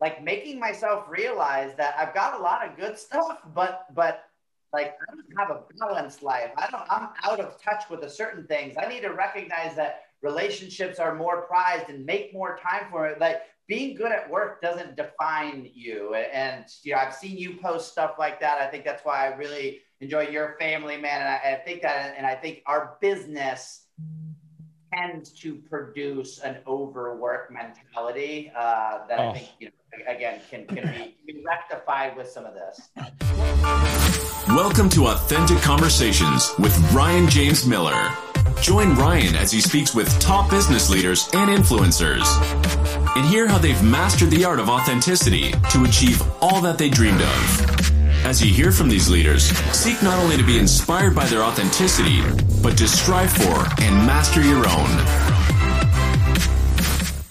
like making myself realize that I've got a lot of good stuff, but but like I don't have a balanced life. I don't. I'm out of touch with a certain things. I need to recognize that relationships are more prized and make more time for it. Like being good at work doesn't define you. And you know, I've seen you post stuff like that. I think that's why I really enjoy your family, man. And I, I think that, and I think our business tends to produce an overwork mentality uh, that oh. I think, you know, again, can, can be, be rectified with some of this. Welcome to Authentic Conversations with Ryan James Miller. Join Ryan as he speaks with top business leaders and influencers and hear how they've mastered the art of authenticity to achieve all that they dreamed of. As you hear from these leaders, seek not only to be inspired by their authenticity, but to strive for and master your own.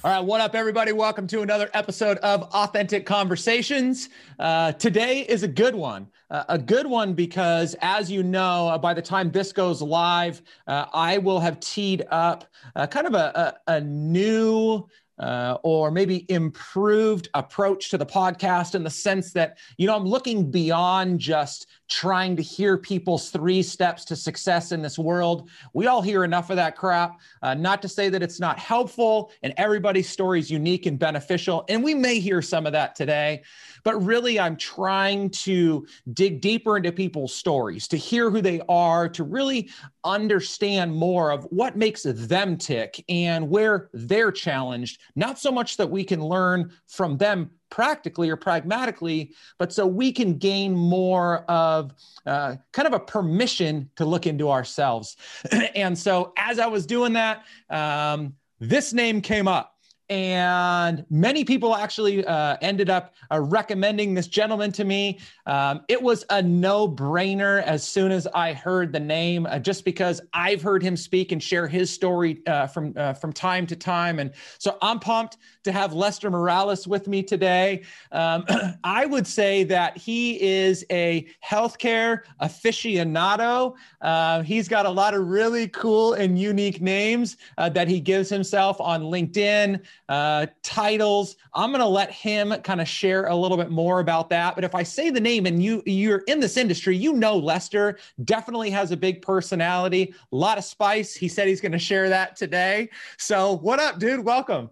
All right, what up, everybody? Welcome to another episode of Authentic Conversations. Uh, today is a good one. Uh, a good one because, as you know, uh, by the time this goes live, uh, I will have teed up uh, kind of a, a, a new uh, or maybe improved approach to the podcast in the sense that, you know, I'm looking beyond just trying to hear people's three steps to success in this world. We all hear enough of that crap. Uh, not to say that it's not helpful and everybody's story is unique and beneficial. And we may hear some of that today but really I'm trying to dig deeper into people's stories, to hear who they are, to really understand more of what makes them tick and where they're challenged. Not so much that we can learn from them practically or pragmatically, but so we can gain more of uh, kind of a permission to look into ourselves. and so as I was doing that, um, this name came up and many people actually uh, ended up uh, recommending this gentleman to me. Um, it was a no brainer as soon as I heard the name, uh, just because I've heard him speak and share his story uh, from uh, from time to time, and so I'm pumped to have Lester Morales with me today. Um, I would say that he is a healthcare aficionado. Uh, he's got a lot of really cool and unique names that he gives himself on LinkedIn uh, titles. I'm going to let him kind of share a little bit more about that. But if I say the name and you you're in this industry, you know Lester definitely has a big personality, a lot of spice. He said he's going to share that today. So what up, dude? Welcome.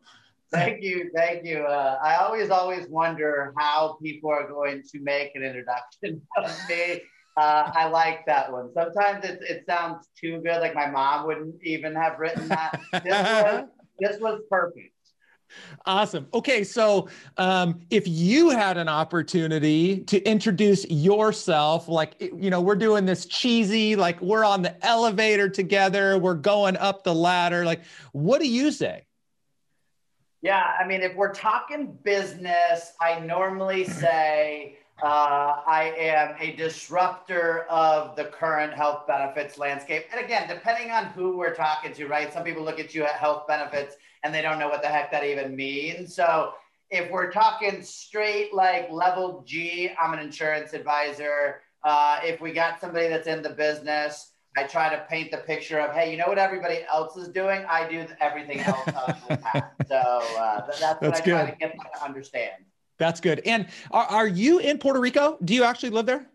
Thank you, thank you. Uh, I always, always wonder how people are going to make an introduction of me. Uh, I like that one. Sometimes it, it sounds too good, like my mom wouldn't even have written that. This was, this was perfect. Awesome. Okay, so um, if you had an opportunity to introduce yourself, like you know, we're doing this cheesy, like we're on the elevator together, we're going up the ladder. Like, what do you say? Yeah, I mean, if we're talking business, I normally say uh, I am a disruptor of the current health benefits landscape. And again, depending on who we're talking to, right? Some people look at you at health benefits and they don't know what the heck that even means. So if we're talking straight like level G, I'm an insurance advisor. Uh, if we got somebody that's in the business, I try to paint the picture of, hey, you know what everybody else is doing? I do everything else other than that. So uh, that's, that's what I good. try to get them to understand. That's good. And are, are you in Puerto Rico? Do you actually live there?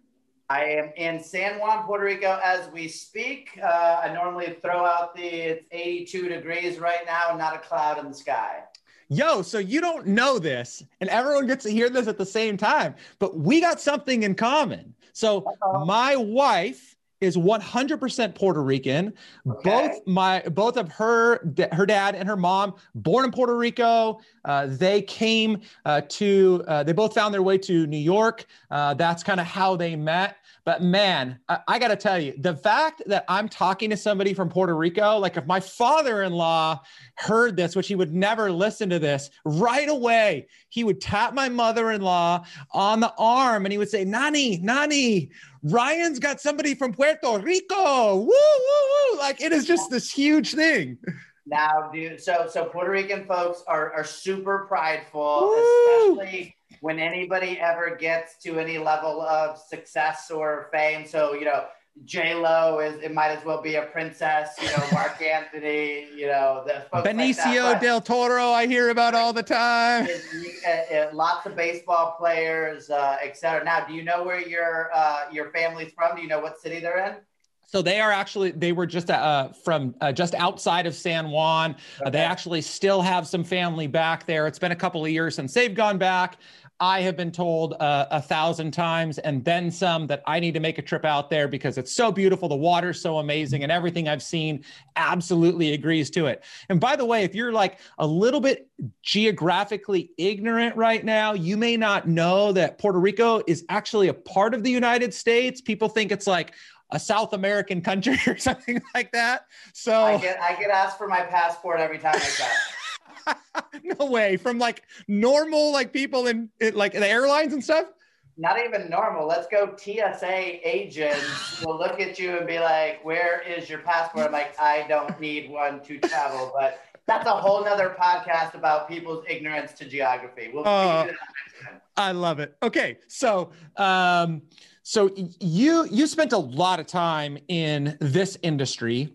I am in San Juan, Puerto Rico as we speak. Uh, I normally throw out the it's 82 degrees right now, not a cloud in the sky. Yo, so you don't know this, and everyone gets to hear this at the same time, but we got something in common. So, Uh-oh. my wife is 100% Puerto Rican. Okay. Both my both of her her dad and her mom born in Puerto Rico. Uh, they came uh, to uh, they both found their way to New York. Uh, that's kind of how they met. But man, I, I got to tell you, the fact that I'm talking to somebody from Puerto Rico, like if my father-in-law heard this, which he would never listen to this, right away he would tap my mother-in-law on the arm and he would say, "Nani, Nani." Ryan's got somebody from Puerto Rico. Woo, woo, woo. Like it is just this huge thing. Now, dude, so so Puerto Rican folks are are super prideful, Woo. especially when anybody ever gets to any level of success or fame. So, you know, J Lo is it might as well be a princess, you know, Marc Anthony, you know, the Benicio like del Toro I hear about all the time. It, it, it, lots of baseball players, uh, etc. Now, do you know where your uh, your family's from? Do you know what city they're in? So they are actually they were just uh, from uh, just outside of San Juan. Okay. Uh, they actually still have some family back there. It's been a couple of years since they've gone back. I have been told uh, a thousand times and then some that I need to make a trip out there because it's so beautiful. The water's so amazing, and everything I've seen absolutely agrees to it. And by the way, if you're like a little bit geographically ignorant right now, you may not know that Puerto Rico is actually a part of the United States. People think it's like, a South American country or something like that. So I get I get asked for my passport every time I travel. no way. From like normal like people in, like the airlines and stuff. Not even normal. Let's go TSA agents will look at you and be like, "Where is your passport?" I'm like, "I don't need one to travel." But that's a whole nother podcast about people's ignorance to geography. We'll uh, I love it. Okay, so um, so you you spent a lot of time in this industry,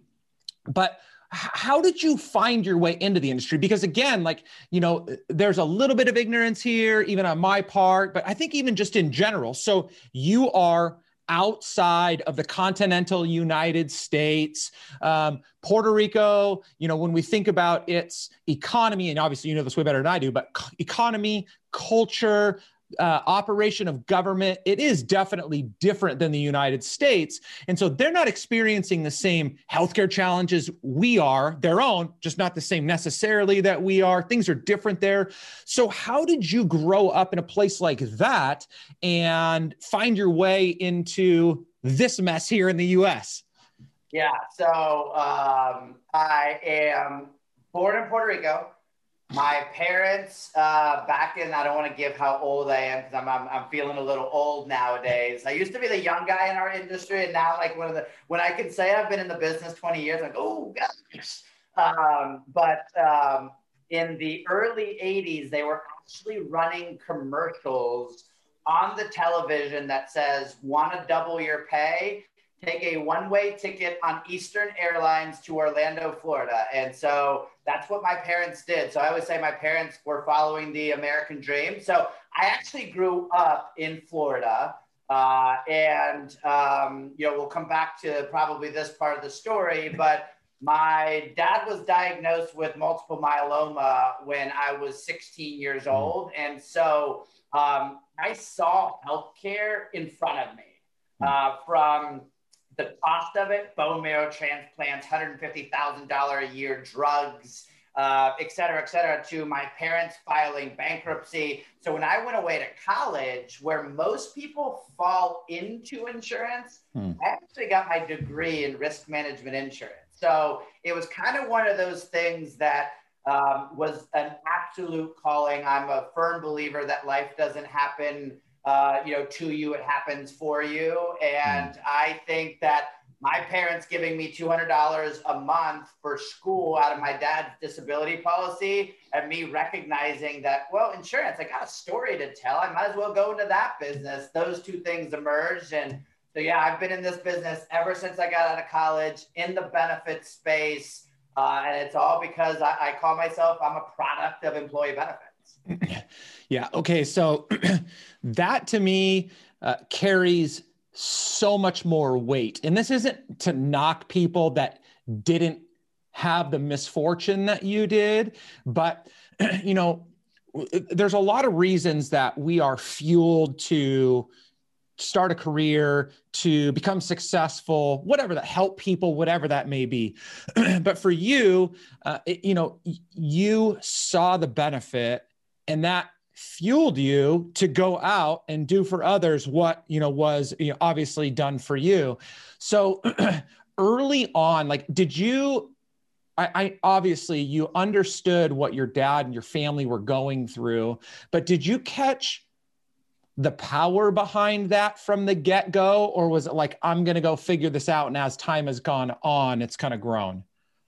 but how did you find your way into the industry? Because again like you know there's a little bit of ignorance here even on my part but i think even just in general. So you are outside of the continental united states um, puerto rico you know when we think about its economy and obviously you know this way better than i do but economy culture uh, operation of government, it is definitely different than the United States. And so they're not experiencing the same healthcare challenges we are, their own, just not the same necessarily that we are. Things are different there. So, how did you grow up in a place like that and find your way into this mess here in the US? Yeah, so um, I am born in Puerto Rico my parents, uh, back in, I don't want to give how old I am because I'm, I'm, I'm, feeling a little old nowadays. I used to be the young guy in our industry, and now, like, one of the, when I can say I've been in the business 20 years, I'm like, oh, gosh. Um, but um, in the early 80s, they were actually running commercials on the television that says, want to double your pay? Take a one way ticket on Eastern Airlines to Orlando, Florida. And so that's what my parents did. So I always say my parents were following the American dream. So I actually grew up in Florida. Uh, and, um, you know, we'll come back to probably this part of the story, but my dad was diagnosed with multiple myeloma when I was 16 years mm-hmm. old. And so um, I saw healthcare in front of me mm-hmm. uh, from the cost of it, bone marrow transplants, $150,000 a year, drugs, uh, et cetera, et cetera, to my parents filing bankruptcy. So when I went away to college, where most people fall into insurance, hmm. I actually got my degree in risk management insurance. So it was kind of one of those things that um, was an absolute calling. I'm a firm believer that life doesn't happen uh, you know, to you, it happens for you. And mm. I think that my parents giving me $200 a month for school out of my dad's disability policy and me recognizing that, well, insurance, I got a story to tell. I might as well go into that business. Those two things emerged. And so, yeah, I've been in this business ever since I got out of college in the benefits space. Uh, and it's all because I, I call myself, I'm a product of employee benefits. Yeah. Okay. So that to me uh, carries so much more weight. And this isn't to knock people that didn't have the misfortune that you did, but, you know, there's a lot of reasons that we are fueled to start a career, to become successful, whatever that help people, whatever that may be. but for you, uh, it, you know, you saw the benefit and that fueled you to go out and do for others what you know was you know, obviously done for you. So early on like did you I, I, obviously you understood what your dad and your family were going through but did you catch the power behind that from the get-go? Or was it like i'm going to go figure this out and as time has gone on it's kind of grown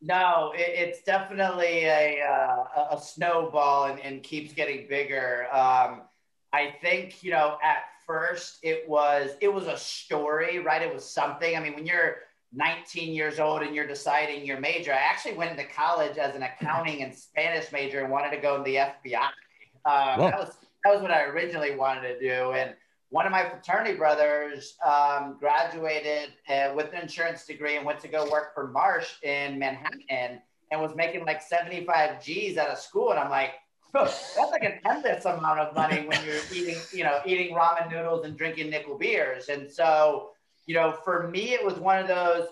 no, it, it's definitely a, uh, a snowball and, and, keeps getting bigger. Um, I think, you know, at first it was it was a story, right? It was something. I mean, when you're 19 years old and you're deciding your major, I actually went into college as an accounting and Spanish major and wanted to go in the FBI. Um, that was that was what I originally wanted to do, and one of my fraternity brothers um, graduated uh, with an insurance degree and went to go work for Marsh in Manhattan and was making like 75 G's out of school. And I'm like, that's like an endless amount of money when you're eating, you know, eating ramen noodles and drinking nickel beers. And so, you know, for me, it was one of those,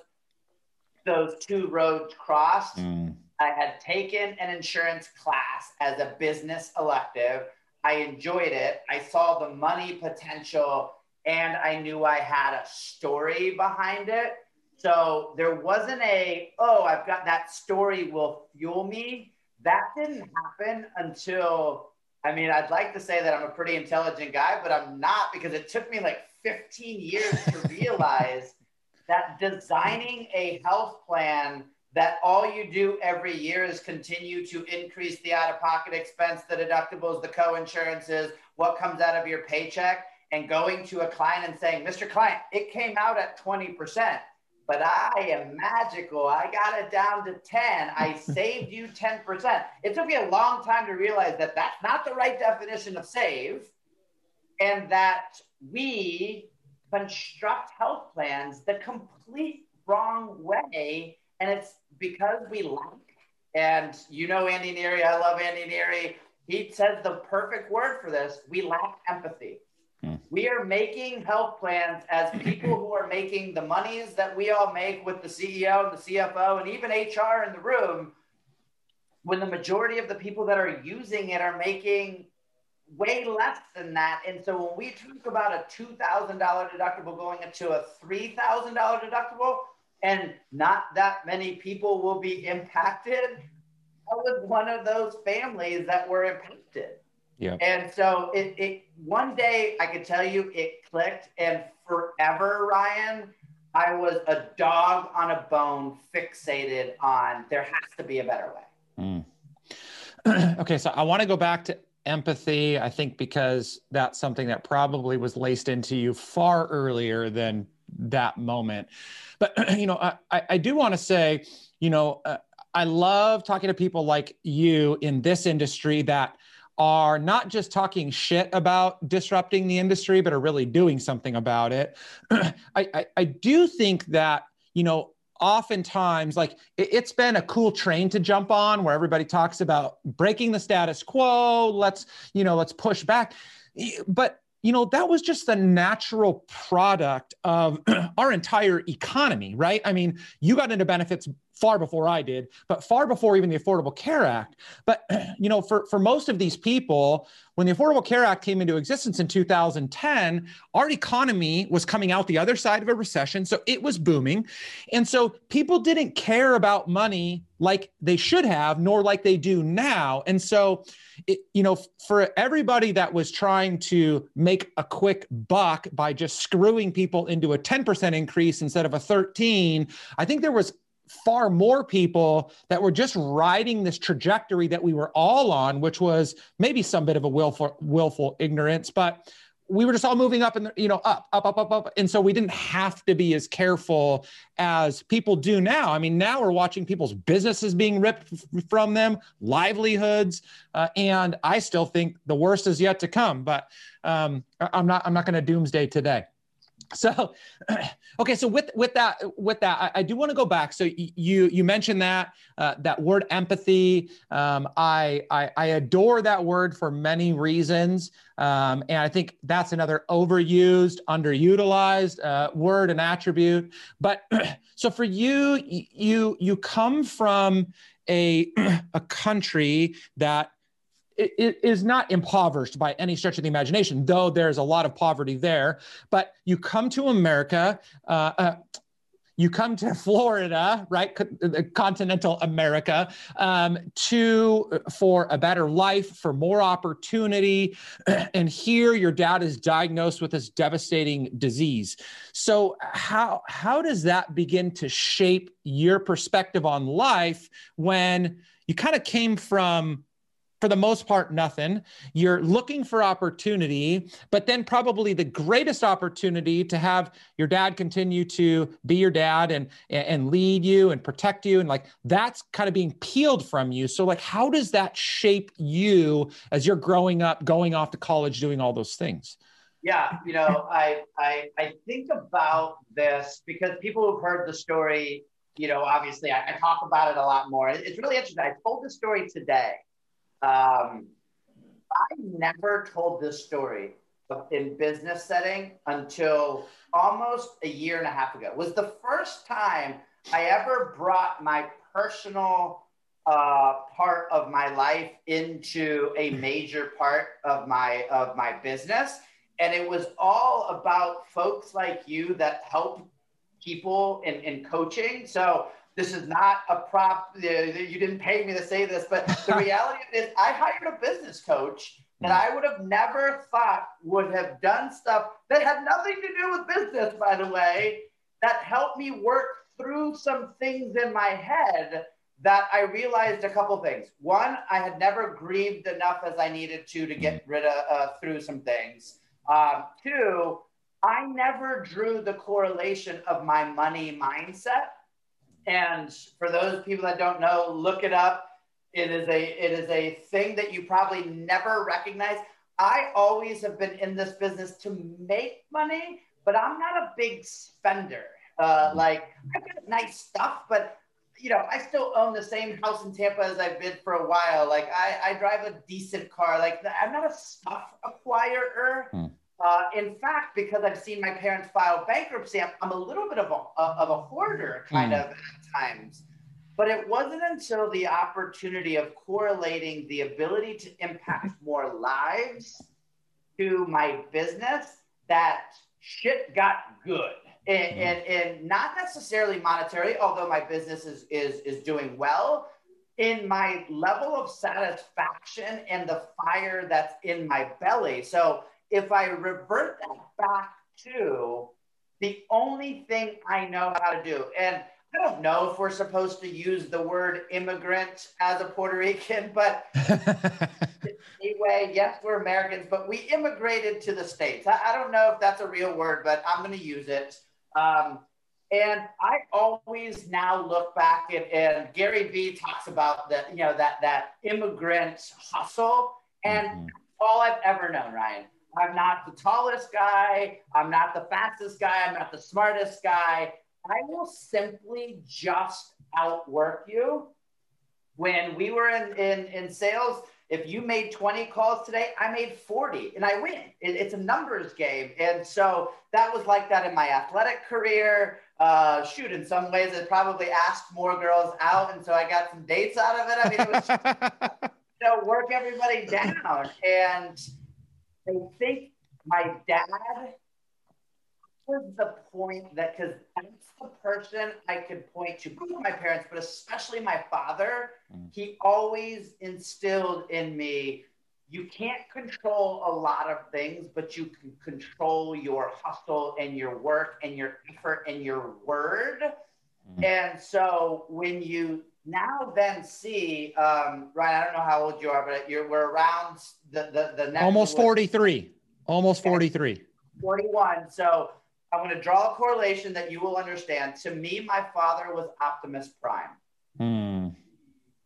those two roads crossed. Mm. I had taken an insurance class as a business elective. I enjoyed it. I saw the money potential and I knew I had a story behind it. So there wasn't a, oh, I've got that story will fuel me. That didn't happen until, I mean, I'd like to say that I'm a pretty intelligent guy, but I'm not because it took me like 15 years to realize that designing a health plan that all you do every year is continue to increase the out of pocket expense, the deductibles, the co insurances, what comes out of your paycheck, and going to a client and saying, Mr. Client, it came out at 20%, but I am magical. I got it down to 10. I saved you 10%. It took me a long time to realize that that's not the right definition of save and that we construct health plans the complete wrong way and it's because we lack, and you know Andy Neary, I love Andy Neary. He says the perfect word for this we lack empathy. Hmm. We are making health plans as people who are making the monies that we all make with the CEO and the CFO and even HR in the room, when the majority of the people that are using it are making way less than that. And so when we talk about a $2,000 deductible going into a $3,000 deductible, and not that many people will be impacted. I was one of those families that were impacted. Yeah. And so it, it one day I could tell you it clicked and forever, Ryan, I was a dog on a bone fixated on there has to be a better way. Mm. okay, so I want to go back to empathy. I think because that's something that probably was laced into you far earlier than that moment. But you know, I I do want to say, you know, uh, I love talking to people like you in this industry that are not just talking shit about disrupting the industry, but are really doing something about it. I, I, I do think that you know oftentimes like it, has been a cool train to jump on where everybody talks about breaking the status quo let's you know let's push back but you know, that was just the natural product of our entire economy, right? I mean, you got into benefits far before I did, but far before even the Affordable Care Act. But, you know, for, for most of these people, when the Affordable Care Act came into existence in 2010, our economy was coming out the other side of a recession. So it was booming. And so people didn't care about money like they should have, nor like they do now. And so, it, you know, for everybody that was trying to make a quick buck by just screwing people into a 10% increase instead of a 13, I think there was far more people that were just riding this trajectory that we were all on, which was maybe some bit of a willful, willful ignorance, but we were just all moving up and you know up up up up up. And so we didn't have to be as careful as people do now. I mean now we're watching people's businesses being ripped from them livelihoods uh, and i still think the worst is yet to come but um, i'm not i'm not going to doomsday today so okay so with with that with that i, I do want to go back. So you you mentioned that uh, that word empathy. Um, I, I, I adore that word for many reasons. Um, and i think that's another overused underutilized uh, word and attribute. But so for you you you come from a a country that it is not impoverished by any stretch of the imagination, though there's a lot of poverty there. But you come to America, uh, uh, you come to Florida, right, continental America, um, to for a better life, for more opportunity, and here your dad is diagnosed with this devastating disease. So how how does that begin to shape your perspective on life when you kind of came from for the most part nothing you're looking for opportunity but then probably the greatest opportunity to have your dad continue to be your dad and and lead you and protect you and like that's kind of being peeled from you so like how does that shape you as you're growing up going off to college doing all those things yeah, you know, I, I I think about this because people who've heard the story, you know, obviously I, I talk about it a lot more. It's really interesting. I told the story today. Um, I never told this story in business setting until almost a year and a half ago. It was the first time I ever brought my personal uh, part of my life into a major part of my of my business and it was all about folks like you that help people in, in coaching. So this is not a prop. You didn't pay me to say this, but the reality is, I hired a business coach that I would have never thought would have done stuff that had nothing to do with business, by the way, that helped me work through some things in my head that I realized a couple things. One, I had never grieved enough as I needed to to get rid of uh, through some things. Um, two, I never drew the correlation of my money mindset. And for those people that don't know, look it up. It is a it is a thing that you probably never recognize. I always have been in this business to make money, but I'm not a big spender. Uh, like I've got nice stuff, but you know, I still own the same house in Tampa as I've been for a while. Like I, I drive a decent car. Like I'm not a stuff acquirer. Hmm. Uh, in fact, because I've seen my parents file bankruptcy, I'm, I'm a little bit of a, of a hoarder kind hmm. of at times. But it wasn't until the opportunity of correlating the ability to impact more lives to my business that shit got good and, mm-hmm. and, and not necessarily monetary, although my business is, is, is doing well, in my level of satisfaction and the fire that's in my belly. So if I revert that back to the only thing I know how to do, and I don't know if we're supposed to use the word immigrant as a Puerto Rican, but anyway, yes, we're Americans, but we immigrated to the States. I, I don't know if that's a real word, but I'm going to use it. Um, and I always now look back at, and Gary Vee talks about that, you know, that, that immigrant hustle. And mm-hmm. all I've ever known, Ryan. I'm not the tallest guy. I'm not the fastest guy. I'm not the smartest guy. I will simply just outwork you. When we were in, in, in sales, if you made 20 calls today, I made 40 and I win. It, it's a numbers game. And so that was like that in my athletic career. Uh, shoot, in some ways, it probably asked more girls out. And so I got some dates out of it. I mean, it was, you know, work everybody down. And they think my dad was the point that, because that's the person I could point to, both my parents, but especially my father, mm. he always instilled in me you can't control a lot of things, but you can control your hustle and your work and your effort and your word. Mm. And so when you now then see, um, Ryan, I don't know how old you are, but you're we're around the the, the next almost 43, almost 43, 41. So I'm going to draw a correlation that you will understand. To me, my father was Optimus Prime. Hmm.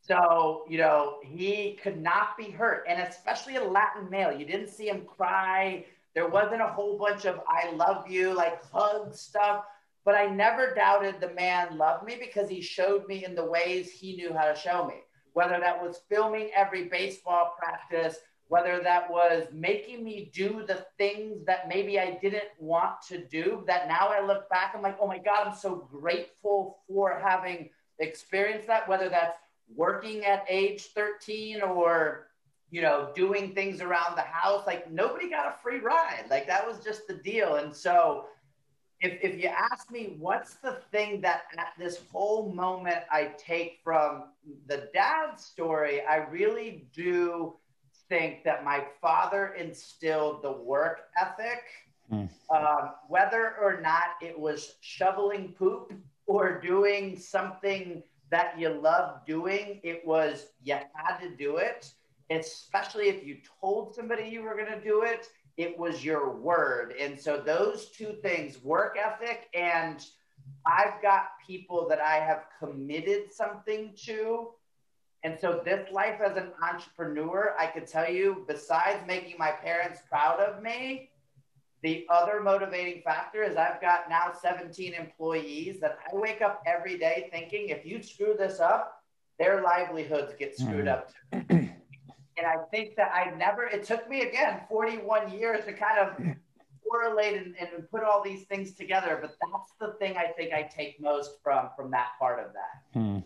So, you know, he could not be hurt. And especially a Latin male, you didn't see him cry. There wasn't a whole bunch of I love you, like hug stuff. But I never doubted the man loved me because he showed me in the ways he knew how to show me. Whether that was filming every baseball practice, whether that was making me do the things that maybe I didn't want to do, that now I look back, I'm like, oh my God, I'm so grateful for having experienced that, whether that's working at age 13 or, you know, doing things around the house. Like nobody got a free ride. Like that was just the deal. And so if, if you ask me what's the thing that at this whole moment I take from the dad story, I really do think that my father instilled the work ethic, mm. um, whether or not it was shoveling poop or doing something that you love doing, it was you had to do it. especially if you told somebody you were going to do it, it was your word. And so those two things, work ethic and I've got people that I have committed something to. And so this life as an entrepreneur, I could tell you, besides making my parents proud of me, the other motivating factor is I've got now 17 employees that I wake up every day thinking if you screw this up, their livelihoods get screwed mm. up. and I think that I never, it took me again 41 years to kind of correlate and, and put all these things together. But that's the thing I think I take most from from that part of that. Hmm.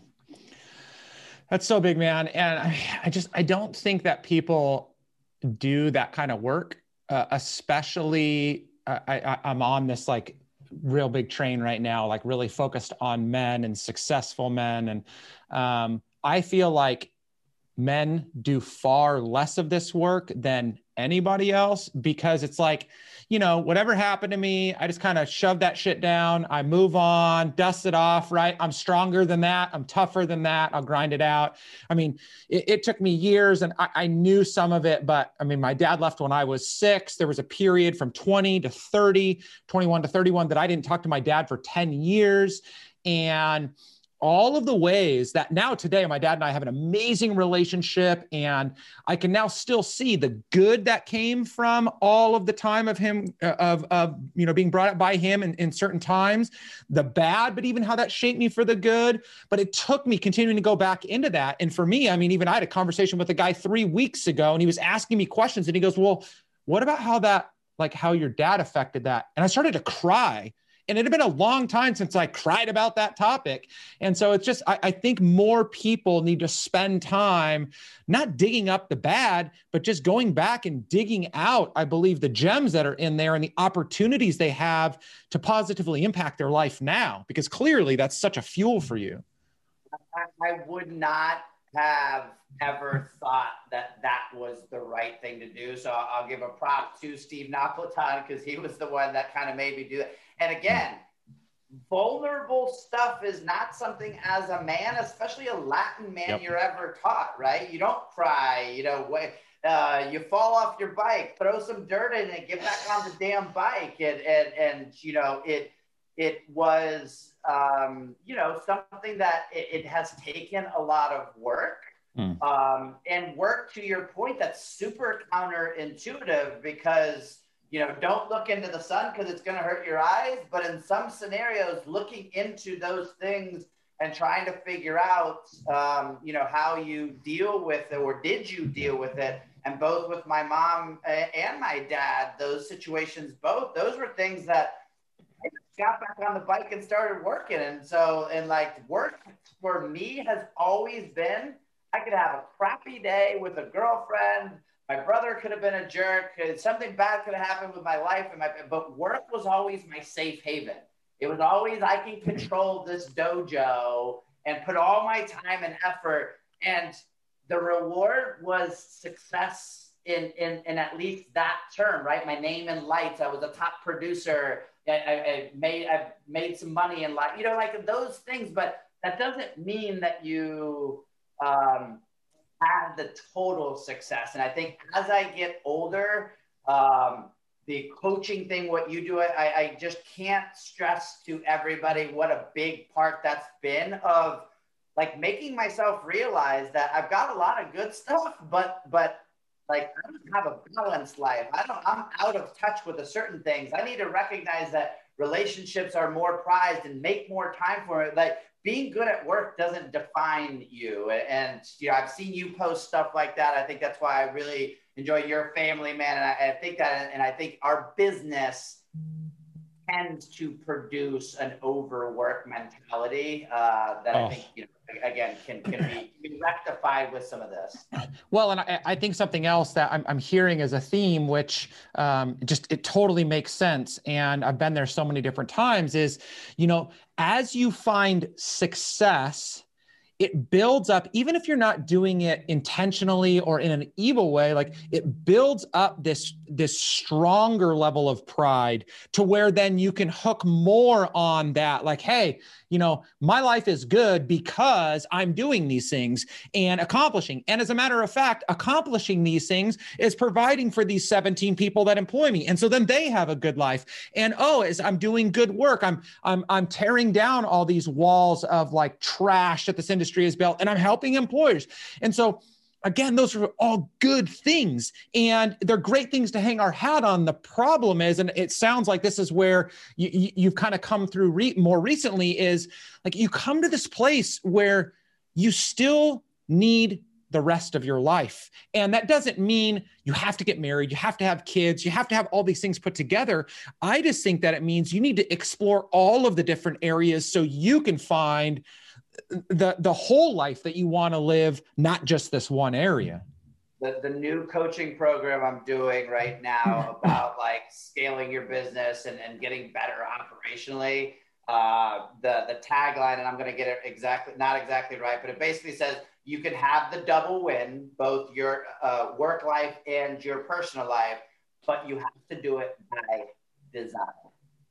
That's so big, man. And I, I just I don't think that people do that kind of work, uh, especially uh, I, I'm on this like real big train right now, like really focused on men and successful men. And um, I feel like men do far less of this work than anybody else because it's like, you know, whatever happened to me, I just kind of shove that shit down. I move on, dust it off, right? I'm stronger than that. I'm tougher than that. I'll grind it out. I mean, it, it took me years and I, I knew some of it, but I mean, my dad left when I was six. There was a period from 20 to 30, 21 to 31 that I didn't talk to my dad for 10 years. And all of the ways that now today my dad and I have an amazing relationship and I can now still see the good that came from all of the time of him uh, of of you know being brought up by him in, in certain times the bad but even how that shaped me for the good. But it took me continuing to go back into that. And for me I mean even I had a conversation with a guy 3 weeks ago and he was asking me questions and he goes well what about how that like how your dad affected that? And I started to cry and it had been a long time since I cried about that topic. And so it's just, I, I, think more people need to spend time not digging up the bad, but just going back and digging out, I believe, the gems that are in there and the opportunities they have to positively impact their life now, because clearly that's such a fuel for you. I, I would not have ever thought that that was the right thing to do. So I'll give a prop to Steve Napolitan because he was the one that kind of made me do that. And again, vulnerable stuff is not something as a man, especially a Latin man, yep. you're ever taught, right? You don't cry, you know, uh, you fall off your bike, throw some dirt in it, get back on the damn bike. And, and, and you know, it, it was, um, you know, something that it, it, has taken a lot of work. Mm. Um, and work to your point that's super counterintuitive because you know, don't look into the sun because it's going to hurt your eyes. But in some scenarios, looking into those things and trying to figure out, um, you know, how you deal with it or did you deal with it? And both with my mom and my dad, those situations, both, those were things that got back on the bike and started working. And so, and like work for me has always been I could have a crappy day with a girlfriend my brother could have been a jerk. Uh, something bad could have happened with my life, and my but work was always my safe haven. It was always I can control this dojo and put all my time and effort, and the reward was success in in, in at least that term, right? My name in lights. I was a top producer. I, I, made I've made some money in life. You know, like those things, but that doesn't mean that you um, have the total success. And I think as I get older, um, the coaching thing, what you do, I, I just can't stress to everybody what a big part that's been of like making myself realize that I've got a lot of good stuff, but but like I don't have a balanced life. I don't I'm out of touch with a certain things. I need to recognize that relationships are more prized and make more time for it. Like being good at work doesn't define you. And you know, I've seen you post stuff like that. I think that's why I really enjoy your family, man. And I, I think that, and I think our business tends to produce an overwork mentality uh, that oh. I think you know again can, can be, be, rectified with some of this. Well and I, I, think something else that I'm, I'm hearing as a theme which um, just it totally makes sense. And i've been there so many different times is you know as you find success it builds up, even if you're not doing it intentionally or in an evil way, like it builds up this, this stronger level of pride to where then you can hook more on that. Like, hey, you know, my life is good because I'm doing these things and accomplishing. And as a matter of fact, accomplishing these things is providing for these 17 people that employ me. And so then they have a good life. And oh, as I'm doing good work, I'm I'm I'm tearing down all these walls of like trash that this industry has built and I'm helping employers. And so again, those are all good things and they're great things to hang our hat on. The problem is, and it sounds like this is where you, have kind of come through re- more recently, is like you come to this place where you still need the rest of your life. And that doesn't mean you have to get married, you have to have kids, you have to have all these things put together. I just think that it means you need to explore all of the different areas so you can find the the whole life that you want to live, not just this one area. The, the new coaching program I'm doing right now about like scaling your business and, and getting better operationally. Uh, the the tagline, and I'm going to get it exactly not exactly right, but it basically says you can have the double win, both your uh, work life and your personal life, but you have to do it by design.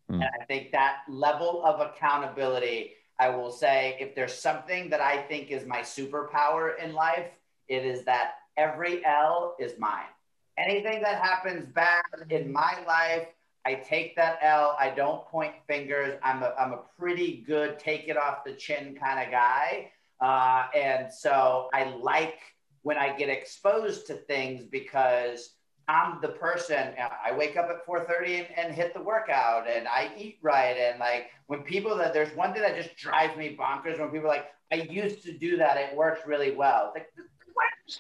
Mm. And I think that level of accountability I will say if there's something that I think is my superpower in life, it is that every L is mine. Anything that happens bad in my life, I take that L. I don't point fingers. I'm a, I'm a pretty good take it off the chin kind of guy. Uh, and so I like when I get exposed to things because I'm the person. Uh, I wake up at 4:30 and, and, hit the workout, and I eat right. And like when people that there's one thing that just drives me bonkers when people are like, I used to do that. It works really well. Like what?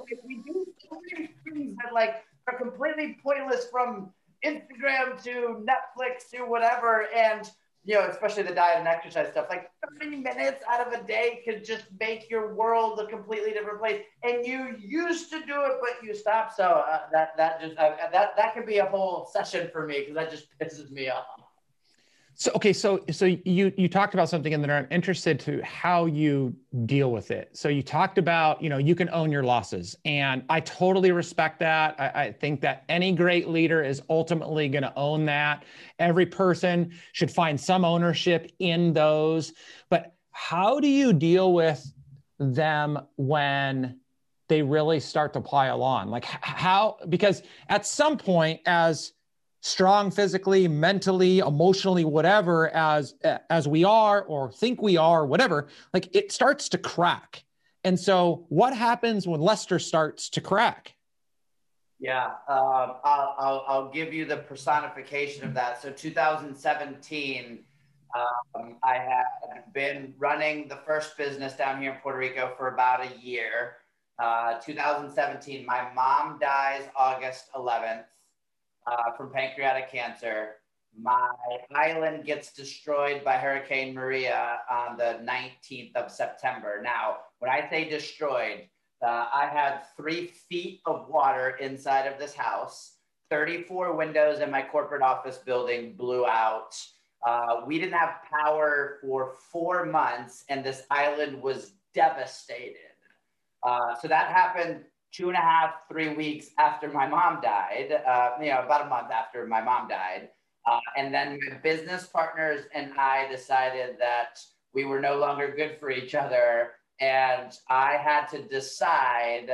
Like we do so many things that like are completely pointless from Instagram to Netflix to whatever, and you know, especially the diet and exercise stuff, like 30 minutes out of a day could just make your world a completely different place. And you used to do it, but you stopped. So uh, that that just uh, that that could be a whole session for me because that just pisses me off. So okay, so so you you talked about something and then I'm interested to how you deal with it. So you talked about you know you can own your losses, and I totally respect that. I, I think that any great leader is ultimately going to own that. Every person should find some ownership in those. But how do you deal with them when they really start to pile on? Like how because at some point as strong physically mentally emotionally whatever as as we are or think we are whatever like it starts to crack. And so what happens when lester starts to crack? Yeah um, I'll, I'll, I'll, give you the personification of that. So 2017 um, i had been running the first business down here in puerto rico for about a year. Uh, 2017 my mom dies august 11th uh, from pancreatic cancer. My island gets destroyed by Hurricane Maria on the 19th of September. Now, when I say destroyed, uh, I had three feet of water inside of this house. 34 windows in my corporate office building blew out. Uh, we didn't have power for four months, and this island was devastated. Uh, so that happened two and a half, three weeks after my mom died, uh, you know, about a month after my mom died. Uh, and then my business partners and I decided that we were no longer good for each other. And I had to decide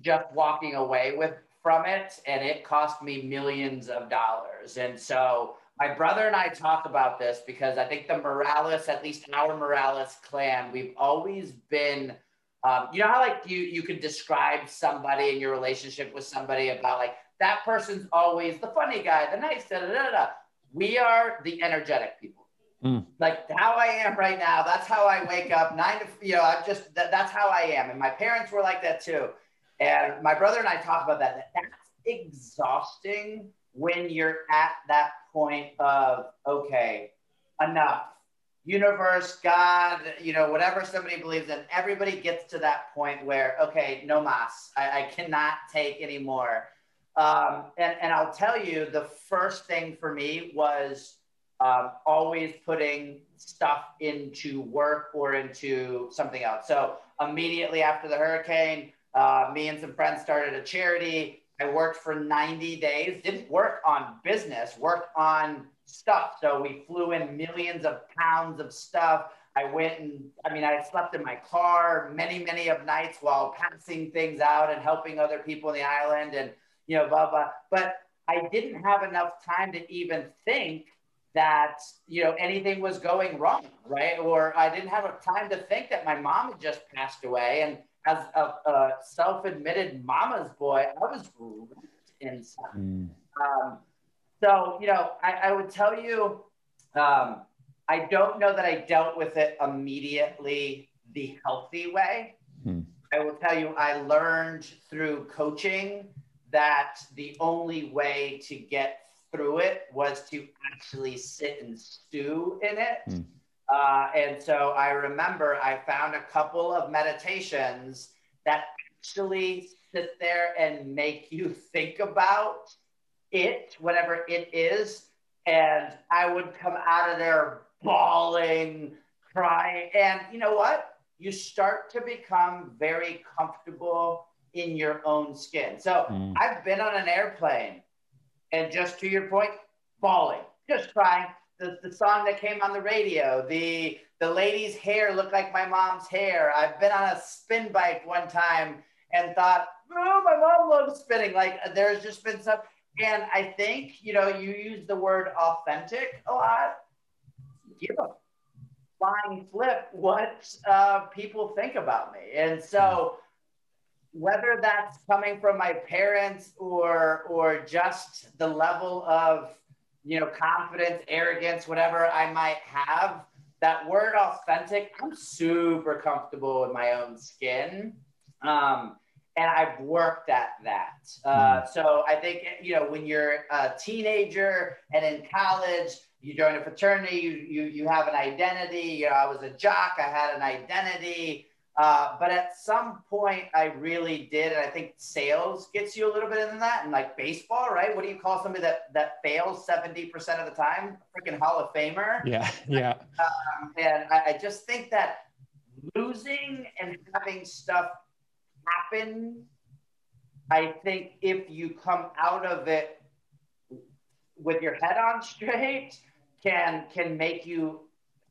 just walking away with from it. And it cost me millions of dollars. And so my brother and I talk about this because I think the Morales, at least our Morales clan, we've always been – um, you know how like you you could describe somebody in your relationship with somebody about like that person's always the funny guy, the nice da da da da. We are the energetic people. Mm. Like how I am right now. That's how I wake up nine to you know. I'm just that, that's how I am, and my parents were like that too. And my brother and I talk about that. that that's exhausting when you're at that point of okay, enough universe, God, you know, whatever somebody believes in, everybody gets to that point where, okay, no mas, I, I cannot take anymore. Um, and, and I'll tell you, the first thing for me was um, always putting stuff into work or into something else. So immediately after the hurricane, uh, me and some friends started a charity. I worked for 90 days, didn't work on business, worked on stuff. So we flew in millions of pounds of stuff. I went and, I mean, I slept in my car many, many of nights while passing things out and helping other people in the island and, you know, blah, blah. But I didn't have enough time to even think that you know anything was going wrong right or i didn't have time to think that my mom had just passed away and as a, a self-admitted mama's boy i was inside mm. um, so you know I, I would tell you um, i don't know that i dealt with it immediately the healthy way mm. i will tell you i learned through coaching that the only way to get through it was to actually sit and stew in it. Mm. Uh, and so I remember I found a couple of meditations that actually sit there and make you think about it, whatever it is. And I would come out of there bawling, crying. And you know what? You start to become very comfortable in your own skin. So mm. I've been on an airplane and just to your point, bawling, just crying. The, the song that came on the radio, the the lady's hair looked like my mom's hair. I've been on a spin bike one time and thought, oh, my mom loves spinning. Like there's just been some, and I think you know you use the word authentic a lot. Give a flying flip what uh, people think about me, and so whether that's coming from my parents or or just the level of you know confidence arrogance whatever i might have that word authentic i'm super comfortable in my own skin. Um, and i've worked at that uh, hmm. so i think you know when you're a teenager and in college you join a fraternity you you, you have an identity you know i was a jock i had an identity uh, but at some point, I really did, and I think sales gets you a little bit into that, and like baseball, right? What do you call somebody that that fails seventy percent of the time? Freaking Hall of Famer. Yeah, yeah. Um, and I, I just think that losing and having stuff happen, I think if you come out of it with your head on straight, can can make you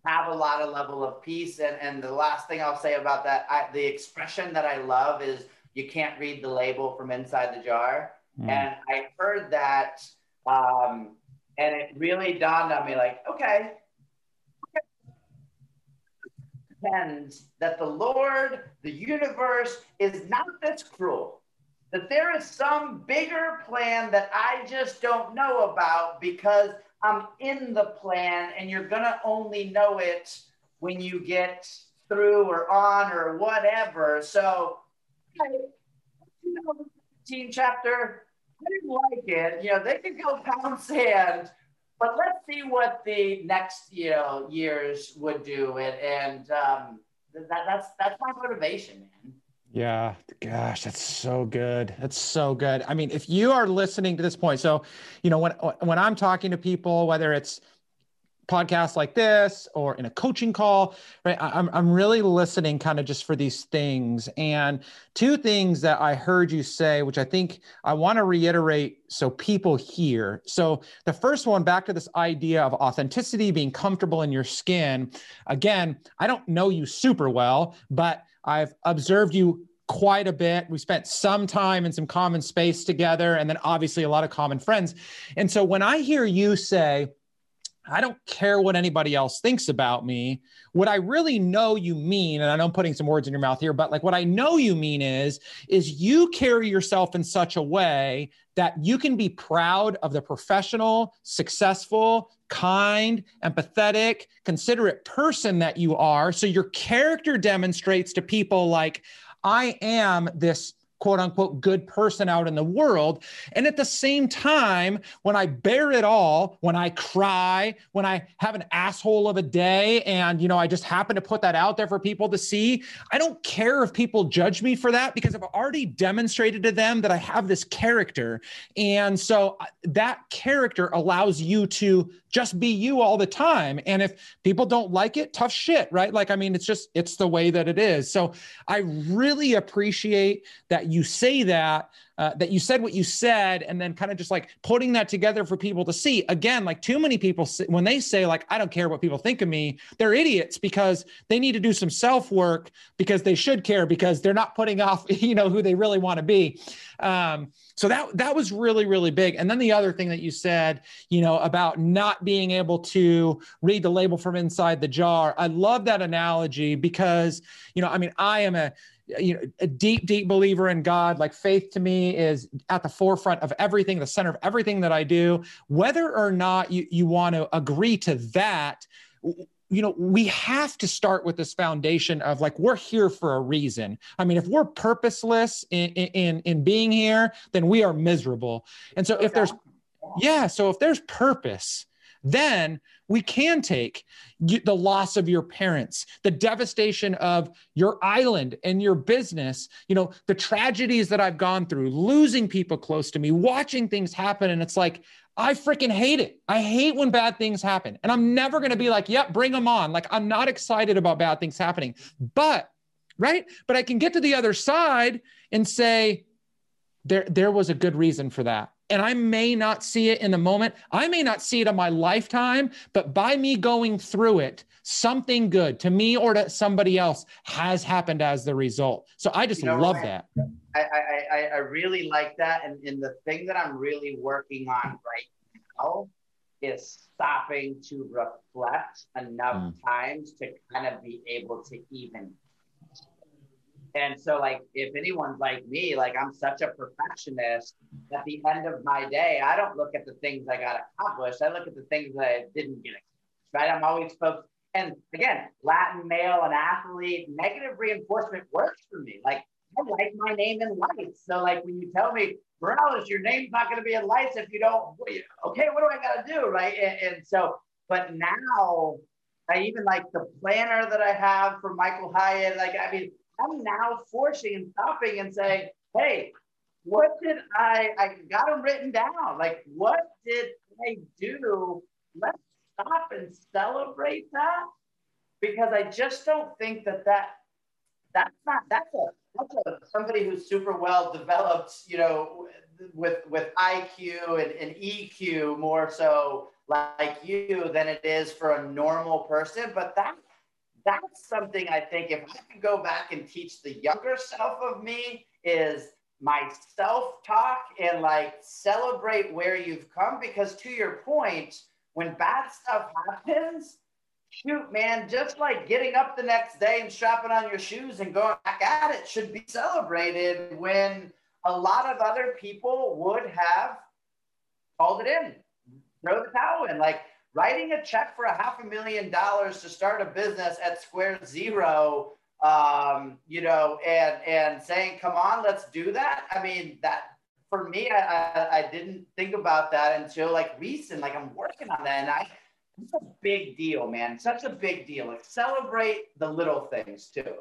have a lot of level of peace. And, and the last thing I'll say about that, I, the expression that I love is you can't read the label from inside the jar. Mm. And I heard that, um, and it really dawned on me like, okay, that the Lord, the universe is not this cruel. That there is some bigger plan that I just don't know about because I'm in the plan, and you're gonna only know it when you get through or on or whatever. So, chapter, I didn't like it. You know, they could go pound sand, but let's see what the next you know years would do. And and um, that, that's that's my motivation, man. Yeah, gosh, that's so good. That's so good. I mean, if you are listening to this point, so you know when when I'm talking to people, whether it's podcasts like this or in a coaching call, right? I'm I'm really listening kind of just for these things. And two things that I heard you say, which I think I want to reiterate so people hear. So the first one, back to this idea of authenticity, being comfortable in your skin. Again, I don't know you super well, but I've observed you quite a bit. We spent some time in some common space together, and then obviously a lot of common friends. And so when I hear you say, I don't care what anybody else thinks about me. What I really know you mean, and I know I'm putting some words in your mouth here, but like what I know you mean is, is you carry yourself in such a way that you can be proud of the professional, successful, kind, empathetic, considerate person that you are. So your character demonstrates to people like, I am this quote unquote good person out in the world. And at the same time, when I bare it all, when I cry, when I have an asshole of a day and, you know, I just happen to put that out there for people to see, I don't care if people judge me for that because I've already demonstrated to them that I have this character. And so uh, that character allows you to just be you all the time. And if people don't like it, tough shit, right? Like, I mean, it's just, it's the way that it is. So I really appreciate that you say that, uh, that you said what you said, and then kind of just like putting that together for people to see. Again, like too many people, when they say, like, I don't care what people think of me, they're idiots because they need to do some self work because they should care because they're not putting off, you know, who they really want to be. Um, so that that was really really big. And then the other thing that you said, you know, about not being able to read the label from inside the jar. I love that analogy because, you know, I mean, I am a you know a deep deep believer in god like faith to me is at the forefront of everything the center of everything that i do. Whether or not you, you want to agree to that you know we have to start with this foundation of like we're here for a reason. I mean if we're purposeless in in in being here then we are miserable. And so if there's yeah so if there's purpose then we can take the loss of your parents the devastation of your island and your business you know the tragedies that i've gone through losing people close to me watching things happen and it's like I freaking hate it. I hate when bad things happen. And I'm never going to be like, yep, bring them on. Like, I'm not excited about bad things happening. But, right? But I can get to the other side and say, there, there was a good reason for that. And I may not see it in the moment. I may not see it in my lifetime, but by me going through it, something good to me or to somebody else has happened as the result. So I just you know, love that. I, I, I really like that. And, and the thing that I'm really working on right now is stopping to reflect enough mm. times to kind of be able to even. And so, like, if anyone's like me, like, I'm such a perfectionist, at the end of my day, I don't look at the things I got accomplished. I look at the things that I didn't get accomplished, right? I'm always focused. And again, Latin male and athlete, negative reinforcement works for me. Like, I like my name in lights. So like when you tell me, Morales, your name's not going to be in lights if you don't. Okay, what do I got to do, right? And, and, so, but now I even like the planner that I have for Michael Hyatt. Like I mean, I'm now forcing and stopping and saying, hey, what did I? I got them written down. Like what did I do? Let's stop and celebrate that because I just don't think that that that's not that's a that's a, somebody who's super well developed, you know, with with IQ and, and EQ more so like you than it is for a normal person. But that that's something I think if I could go back and teach the younger self of me is my self-talk and like celebrate where you've come because to your point, when bad stuff happens, shoot, man, just like getting up the next day and strapping on your shoes and going back at it should be celebrated when a lot of other people would have called it in, throw the towel in. Like writing a check for a half a million dollars to start a business at square zero, um, you know, and and saying, come on, let's do that. I mean, that for me, I, I, I didn't think about that until like recent. Like I'm working on that, and I it's a big deal, man. Such a big deal. Like celebrate the little things too.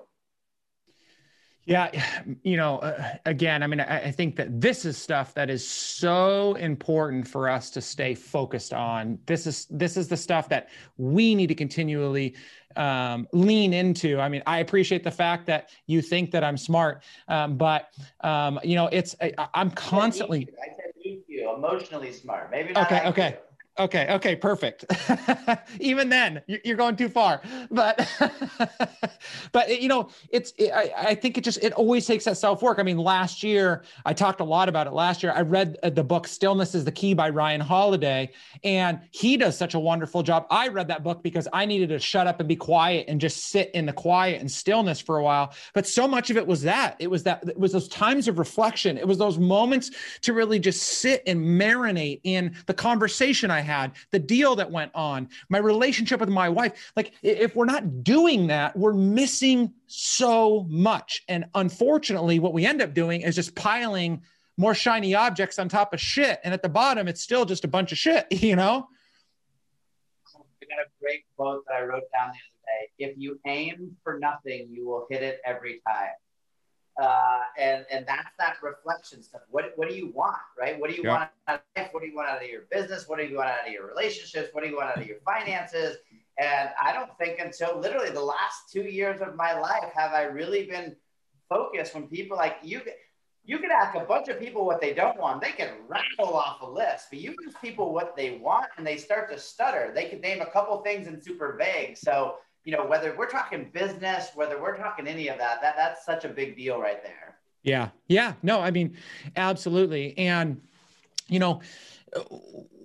Yeah, you know, uh, again, I mean, I, I, think that this is stuff that is so important for us to stay focused on. This is this is the stuff that we need to continually um, lean into. I mean, I appreciate the fact that you think that I'm smart, um, but um, you know, it's I, am constantly. I said EQ, emotionally smart. Maybe not. Okay. IQ. Okay. Okay. Okay. Perfect. Even then, you're going too far. But, but you know, it's. It, I, I think it just it always takes that self work. I mean, last year I talked a lot about it. Last year I read uh, the book "Stillness Is the Key" by Ryan Holiday, and he does such a wonderful job. I read that book because I needed to shut up and be quiet and just sit in the quiet and stillness for a while. But so much of it was that. It was that. It was those times of reflection. It was those moments to really just sit and marinate in the conversation I had, the deal that went on, my relationship with my wife. Like, if we're not doing that, we're missing so much. And unfortunately, what we end up doing is just piling more shiny objects on top of shit. And at the bottom, it's still just a bunch of shit, you know? I got a great quote that I wrote down the other day. If you aim for nothing, you will hit it every time. Uh, and and that's that reflection stuff. What what do you want, right? What do you yeah. want out of life? What do you want out of your business? What do you want out of your relationships? What do you want out of your finances? And I don't think until literally the last two years of my life have I really been focused. When people like you, you could ask a bunch of people what they don't want. They can rattle off a list, but you ask people what they want and they start to stutter. They could name a couple things and super vague. So you know, whether we're talking business, whether we're talking any of that, that that's such a big deal right there. Yeah. Yeah. No, I mean, absolutely. And, you know,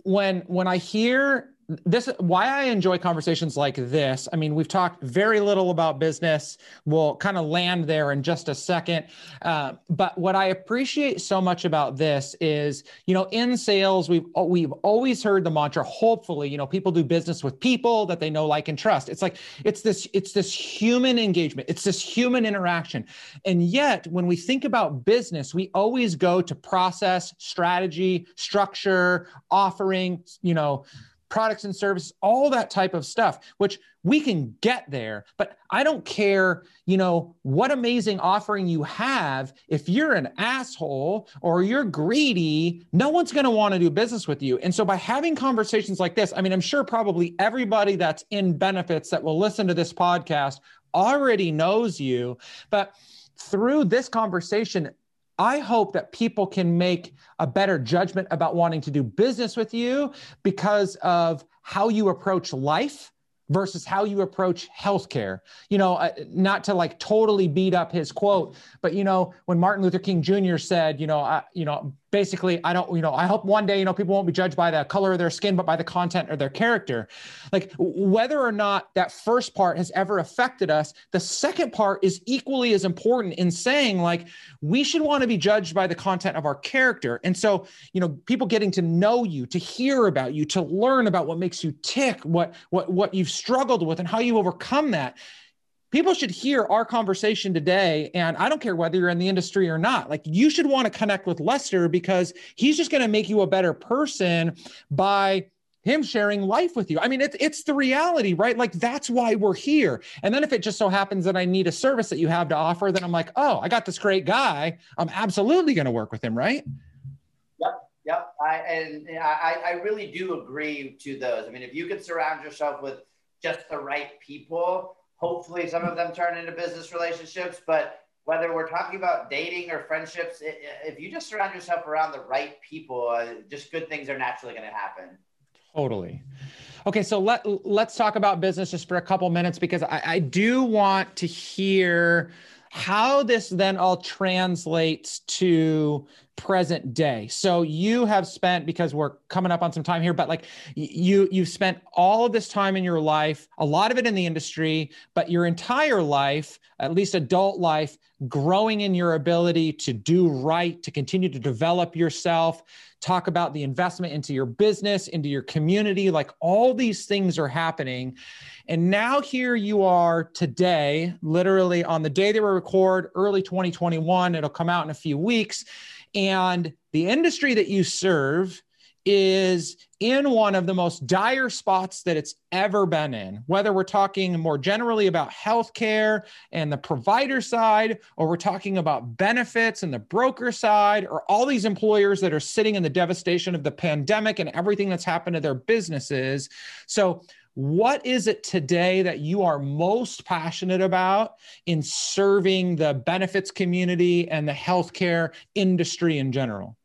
when when I hear this why I enjoy conversations like this. I mean, we've talked very little about business. We'll kind of land there in just a second. Uh, but what I appreciate so much about this is, you know, in sales, we've we've always heard the mantra. Hopefully, you know, people do business with people that they know, like, and trust. It's like it's this it's this human engagement. It's this human interaction. And yet, when we think about business, we always go to process, strategy, structure, offering. You know products and services, all that type of stuff, which we can get there. But I don't care, you know, what amazing offering you have. If you're an asshole or you're greedy, no one's going to want to do business with you. And so by having conversations like this, I mean, I'm sure probably everybody that's in benefits that will listen to this podcast already knows you. But through this conversation, I hope that people can make a better judgment about wanting to do business with you because of how you approach life versus how you approach healthcare. You know, uh, not to like totally beat up his quote, but you know, when Martin Luther King Jr. said, you know, you know, basically i don't you know i hope one day you know people won't be judged by the color of their skin but by the content or their character. Like whether or not that first part has ever affected us the second part is equally as important in saying like we should want to be judged by the content of our character. And so you know people getting to know you to hear about you to learn about what makes you tick what what what you've struggled with and how you overcome that people should hear our conversation today and i don't care whether you're in the industry or not like you should want to connect with lester because he's just going to make you a better person by him sharing life with you. I mean, it's it's the reality, right? Like that's why we're here. And then if it just so happens that I need a service that you have to offer, then I'm like, oh, I got this great guy. I'm absolutely going to work with him, right? Yep, yep. I and I I really do agree to those. I mean, if you could surround yourself with just the right people, hopefully some of them turn into business relationships but whether we're talking about dating or friendships if you just surround yourself around the right people uh, just good things are naturally going to happen. Totally. Okay so let let's talk about business just for a couple minutes because I, I do want to hear how this then all translates to present day. So you have spent because we're coming up on some time here, but like you you've spent all of this time in your life, a lot of it in the industry, but your entire life, at least adult life, growing in your ability to do right, to continue to develop yourself, talk about the investment into your business, into your community, like all these things are happening. And now here you are today, literally on the day that we record, early 2021, it'll come out in a few weeks and the industry that you serve is in one of the most dire spots that it's ever been in, whether we're talking more generally about healthcare and the provider side, or we're talking about benefits and the broker side, or all these employers that are sitting in the devastation of the pandemic and everything that's happened to their businesses. So, what is it today that you are most passionate about in serving the benefits community and the healthcare industry in general?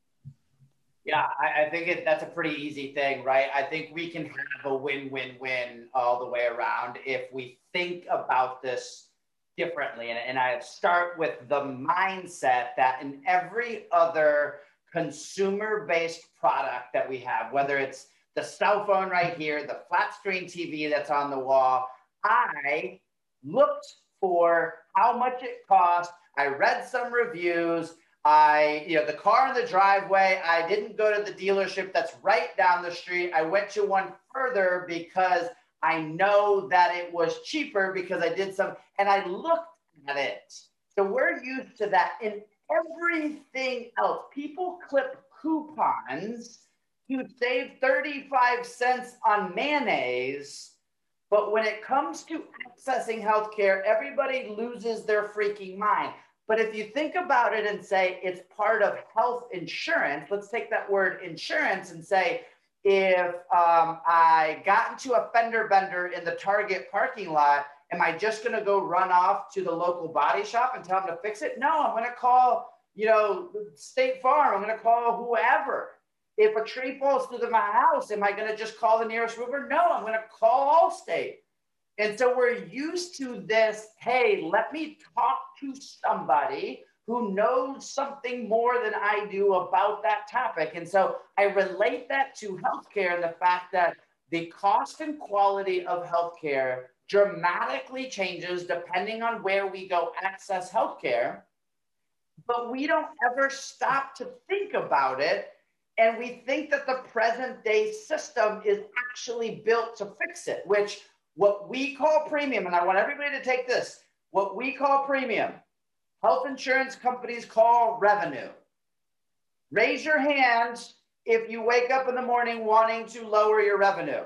Yeah, I, I think it, that's a pretty easy thing, right? I think we can have a win win win all the way around if we think about this differently. And, and I start with the mindset that in every other consumer based product that we have, whether it's the cell phone right here, the flat screen TV that's on the wall. I looked for how much it cost. I read some reviews. I, you know, the car in the driveway, I didn't go to the dealership that's right down the street. I went to one further because I know that it was cheaper because I did some, and I looked at it. So we're used to that in everything else. People clip coupons to save 35 cents on mayonnaise. But when it comes to accessing healthcare, everybody loses their freaking mind. But if you think about it and say it's part of health insurance, let's take that word insurance and say, if um, I got into a fender bender in the Target parking lot, am I just going to go run off to the local body shop and tell them to fix it? No, I'm going to call, you know, State Farm. I'm going to call whoever. If a tree falls through my house, am I going to just call the nearest roofer? No, I'm going to call Allstate. And so we're used to this hey, let me talk to somebody who knows something more than I do about that topic. And so I relate that to healthcare and the fact that the cost and quality of healthcare dramatically changes depending on where we go access healthcare. But we don't ever stop to think about it. And we think that the present day system is actually built to fix it, which what we call premium, and I want everybody to take this what we call premium, health insurance companies call revenue. Raise your hands if you wake up in the morning wanting to lower your revenue.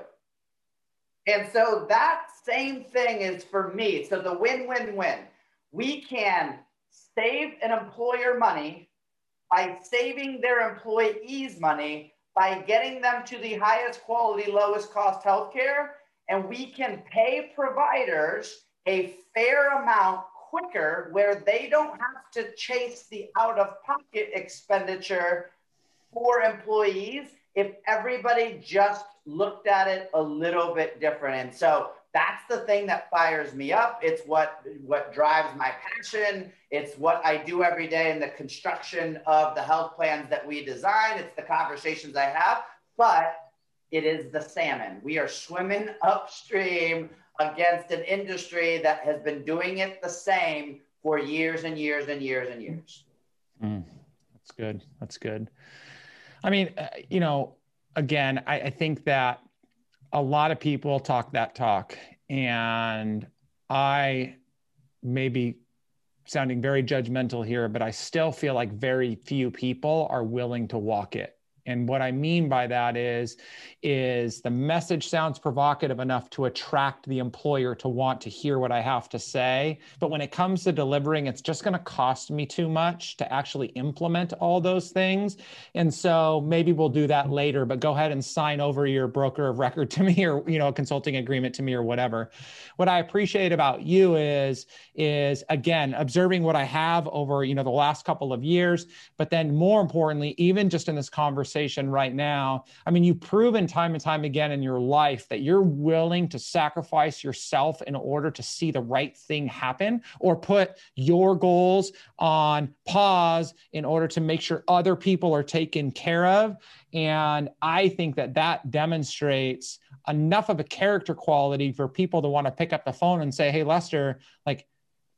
And so that same thing is for me. So the win win win. We can save an employer money by saving their employees money by getting them to the highest quality, lowest cost healthcare and we can pay providers a fair amount quicker where they don't have to chase the out of pocket expenditure for employees if everybody just looked at it a little bit different. And so that's the thing that fires me up. It's what what drives my passion. It's what I do every day in the construction of the health plans that we design. It's the conversations I have. But it is the salmon. We are swimming upstream against an industry that has been doing it the same for years and years and years and years. Mm, that's good. That's good. I mean, uh, you know, again, I, I think that a lot of people talk that talk, and I maybe sounding very judgmental here, but I still feel like very few people are willing to walk it and what i mean by that is is the message sounds provocative enough to attract the employer to want to hear what i have to say. But when it comes to delivering it's just going to cost me too much to actually implement all those things. And so maybe we'll do that later but go ahead and sign over your broker of record to me or you know a consulting agreement to me or whatever. What i appreciate about you is is again observing what i have over you know the last couple of years but then more importantly even just in this conversation conversation right now. I mean, you've proven time and time again in your life that you're willing to sacrifice yourself in order to see the right thing happen or put your goals on pause in order to make sure other people are taken care of. And I think that that demonstrates enough of a character quality for people to want to pick up the phone and say, Hey, Lester, like,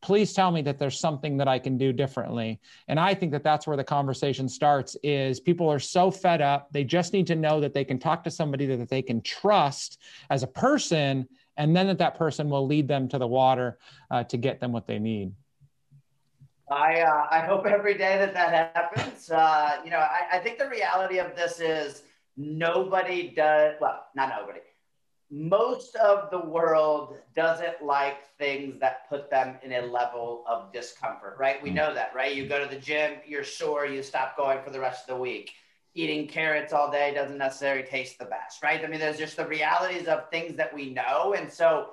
please tell me that there's something that i can do differently. And i think that that's where the conversation starts is people are so fed up they just need to know that they can talk to somebody that they can trust as a person and then that that person will lead them to the water uh, to get them what they need. I, uh, I hope every day that that happens. Uh, you know, I, I think the reality of this is nobody does, well, not nobody, most of the world doesn't like things that put them in a level of discomfort, right? We hmm. know that, right? You go to the gym, you're sore, you stop going for the rest of the week. Eating carrots all day doesn't necessarily taste the best, right? I mean, there's just the realities of things that we know. And so,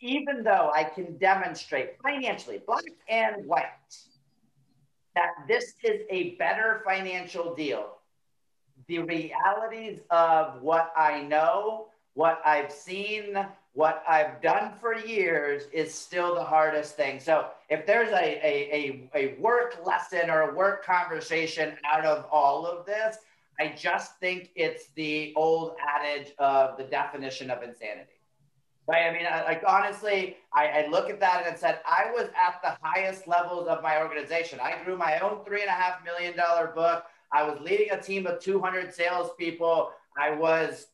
even though I can demonstrate financially, black and white, that this is a better financial deal, the realities of what I know what I've seen, what I've done for years is still the hardest thing. So if there's a, a, a, a work lesson or a work conversation out of all of this, I just think it's the old adage of the definition of insanity. Right. I mean, I, like honestly, I, I, look at that and said I was at the highest levels of my organization. I grew my own three and a half million dollar book. I was leading a team of 200 salespeople. I was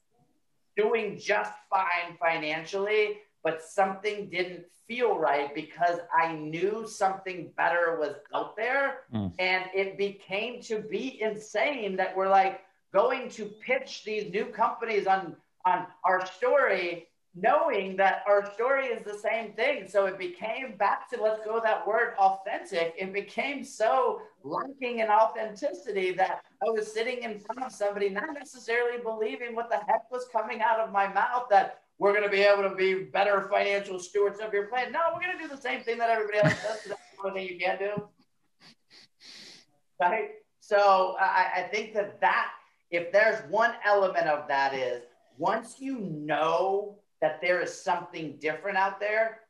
doing just fine financially, but something didn't feel right because I knew something better was out there. Mm. And it became to be insane that we're like going to pitch these new companies on, on our story knowing that our story is the same thing. So it became back to let's go that word authentic. It became so lacking in authenticity that I was sitting in front of somebody, not necessarily believing what the heck was coming out of my mouth that we're going to be able to be better financial stewards of your plan. No, we're going to do the same thing that everybody else does. That's the only thing you can't do. Right. So I, I think that that, if there's one element of that is once you know that there is something different out there.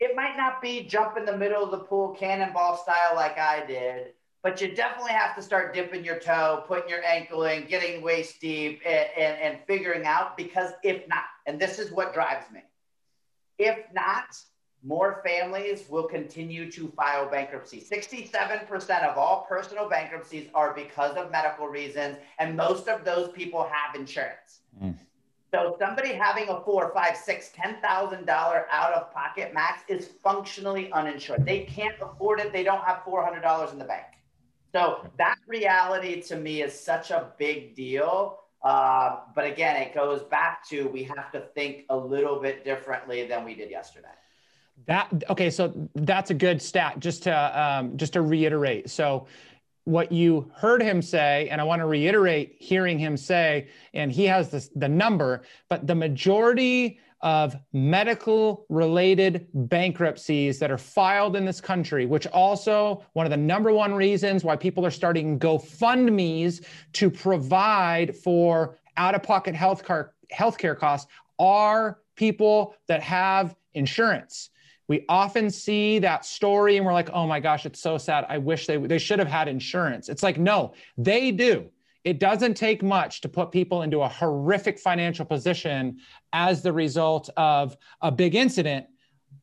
It might not be jump in the middle of the pool cannonball style like I did, but you definitely have to start dipping your toe, putting your ankle in, getting waist deep, and, and, and figuring out because if not, and this is what drives me, if not, more families will continue to file bankruptcy. 67% of all personal bankruptcies are because of medical reasons, and most of those people have insurance. Mm. So somebody having a four, five, six, ten thousand dollar out of pocket max is functionally uninsured. They can't afford it. They don't have four hundred dollars in the bank. So that reality to me is such a big deal. Uh, but again, it goes back to we have to think a little bit differently than we did yesterday. That okay, so that's a good stat. Just to um, just to reiterate, so what you heard him say, and I want to reiterate hearing him say, and he has this, the number, but the majority of medical related bankruptcies that are filed in this country, which also one of the number one reasons why people are starting GoFundMe's to provide for out of pocket health care, healthcare costs are people that have insurance. We often see that story and we're like, oh my gosh, it's so sad. I wish they, they should have had insurance. It's like, no, they do. It doesn't take much to put people into a horrific financial position as the result of a big incident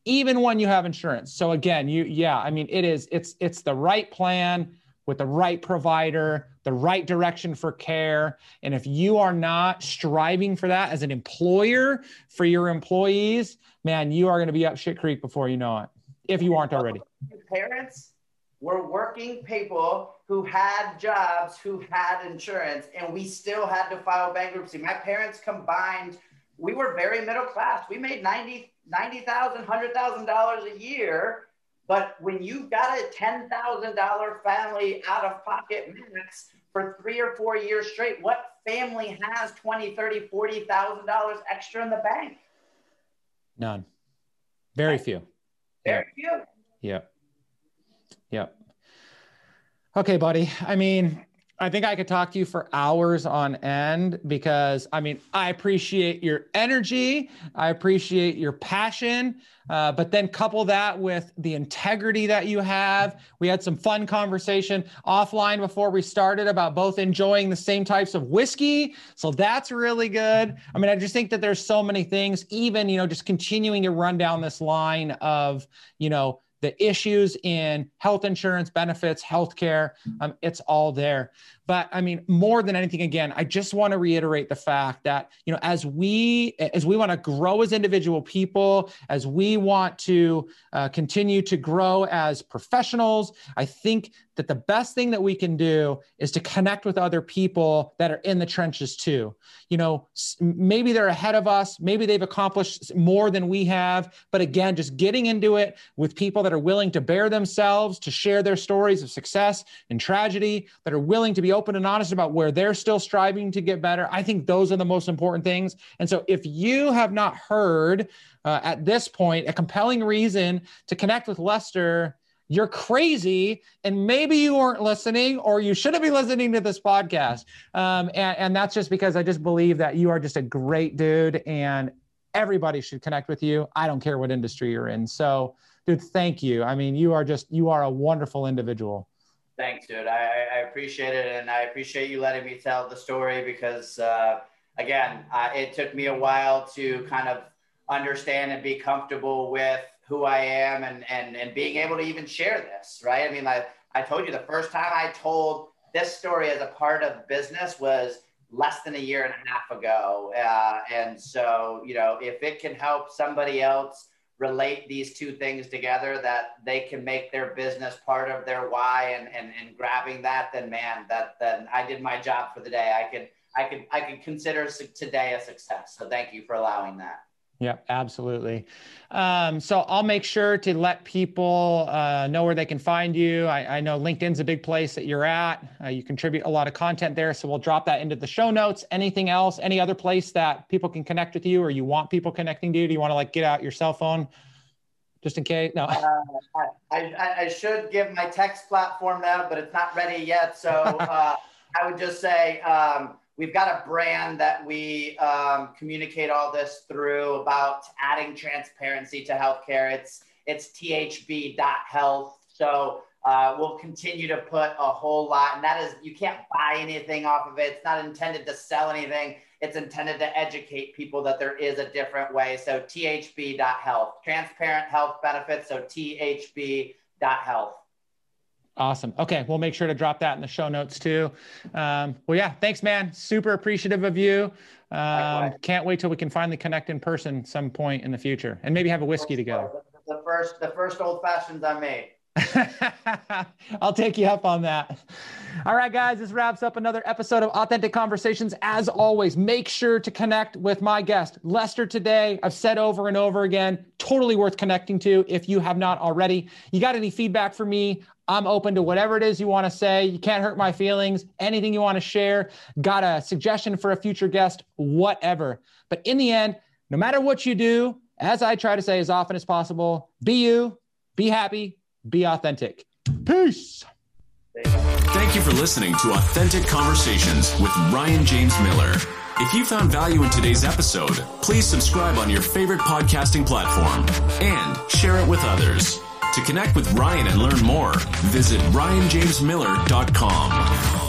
even when you have insurance so again you yeah i mean it is it's it's the right plan with the right provider the right direction for care and if you are not striving for that as an employer for your employees man, you are going to be up shit creek before you know it, if you aren't already. Parents were working people who had jobs, who had insurance, and we still had to file bankruptcy. My parents combined, we were very middle class. We made $90,000, $90, $100,000 a year. But when you've got a $10,000 family out of pocket max for three or four years straight, what family has 20, 30, $40,000 extra in the bank? None. Very few. Very few. Yep. Yep. Okay, buddy. I mean, I think I could talk to you for hours on end because I mean, I appreciate your energy, I appreciate your passion, uh, but then couple that with the integrity that you have. We had some fun conversation offline before we started about both enjoying the same types of whiskey. So that's really good. I mean, I just think that there's so many things, even, you know, just continuing to run down this line of, you know, the issues in health insurance benefits healthcare um, it's all there. But i mean more than anything again i just want to reiterate the fact that you know as we as we want to grow as individual people as we want to uh, continue to grow as professionals i think that the best thing that we can do is to connect with other people that are in the trenches too. You know, maybe they're ahead of us, maybe they've accomplished more than we have, but again, just getting into it with people that are willing to bare themselves, to share their stories of success and tragedy, that are willing to be open and honest about where they're still striving to get better. I think those are the most important things. And so if you have not heard uh, at this point a compelling reason to connect with Lester, you're crazy and maybe you weren't listening or you shouldn't be listening to this podcast. Um, and, and that's just because i just believe that you are just a great dude and everybody should connect with you. I don't care what industry you're in. So dude thank you. I mean you are just you are a wonderful individual. Thanks dude. I, I appreciate it and i appreciate you letting me tell the story because uh, again uh, it took me a while to kind of understand and be comfortable with who I am and and and being able to even share this, right? I mean, I I told you the first time I told this story as a part of business was less than a year and a half ago, uh, and so you know if it can help somebody else relate these two things together that they can make their business part of their why and and, and grabbing that then man that then i did my job for the day. I could i could i could consider today a success. So thank you for allowing that yeah, absolutely. Um, so I'll make sure to let people uh, know where they can find you. I, I, know LinkedIn's a big place that you're at. Uh, you contribute a lot of content there. So we'll drop that into the show notes. Anything else, any other place that people can connect with you or you want people connecting to you? Do you want to like get out your cell phone just in case? No. Uh, I, I, I, should give my text platform now, but it's not ready yet. So uh, I would just say, um, We've got a brand that we um, communicate all this through about adding transparency to healthcare. It's it's thb.health. So uh, we'll continue to put a whole lot, and that is you can't buy anything off of it. It's not intended to sell anything. It's intended to educate people that there is a different way. So thb.health, transparent health benefits. So thb.health. Awesome. Okay, we'll make sure to drop that in the show notes too. Um, well, yeah, thanks, man. Super appreciative of you. Um, can't wait till we can finally connect in person some point in the future, and maybe have a whiskey together. The first, the first old fashions I made. I'll take you up on that. All right, guys, this wraps up another episode of Authentic Conversations. As always, make sure to connect with my guest, Lester, today. I've said over and over again, totally worth connecting to if you have not already. You got any feedback for me? I'm open to whatever it is you want to say. You can't hurt my feelings. Anything you want to share, got a suggestion for a future guest, whatever. But in the end, no matter what you do, as I try to say as often as possible, be you, be happy, be authentic. Peace. Thank you for listening to Authentic Conversations with Ryan James Miller. If you found value in today's episode, please subscribe on your favorite podcasting platform and share it with others. To connect with Ryan and learn more, visit ryanjamesmiller.com.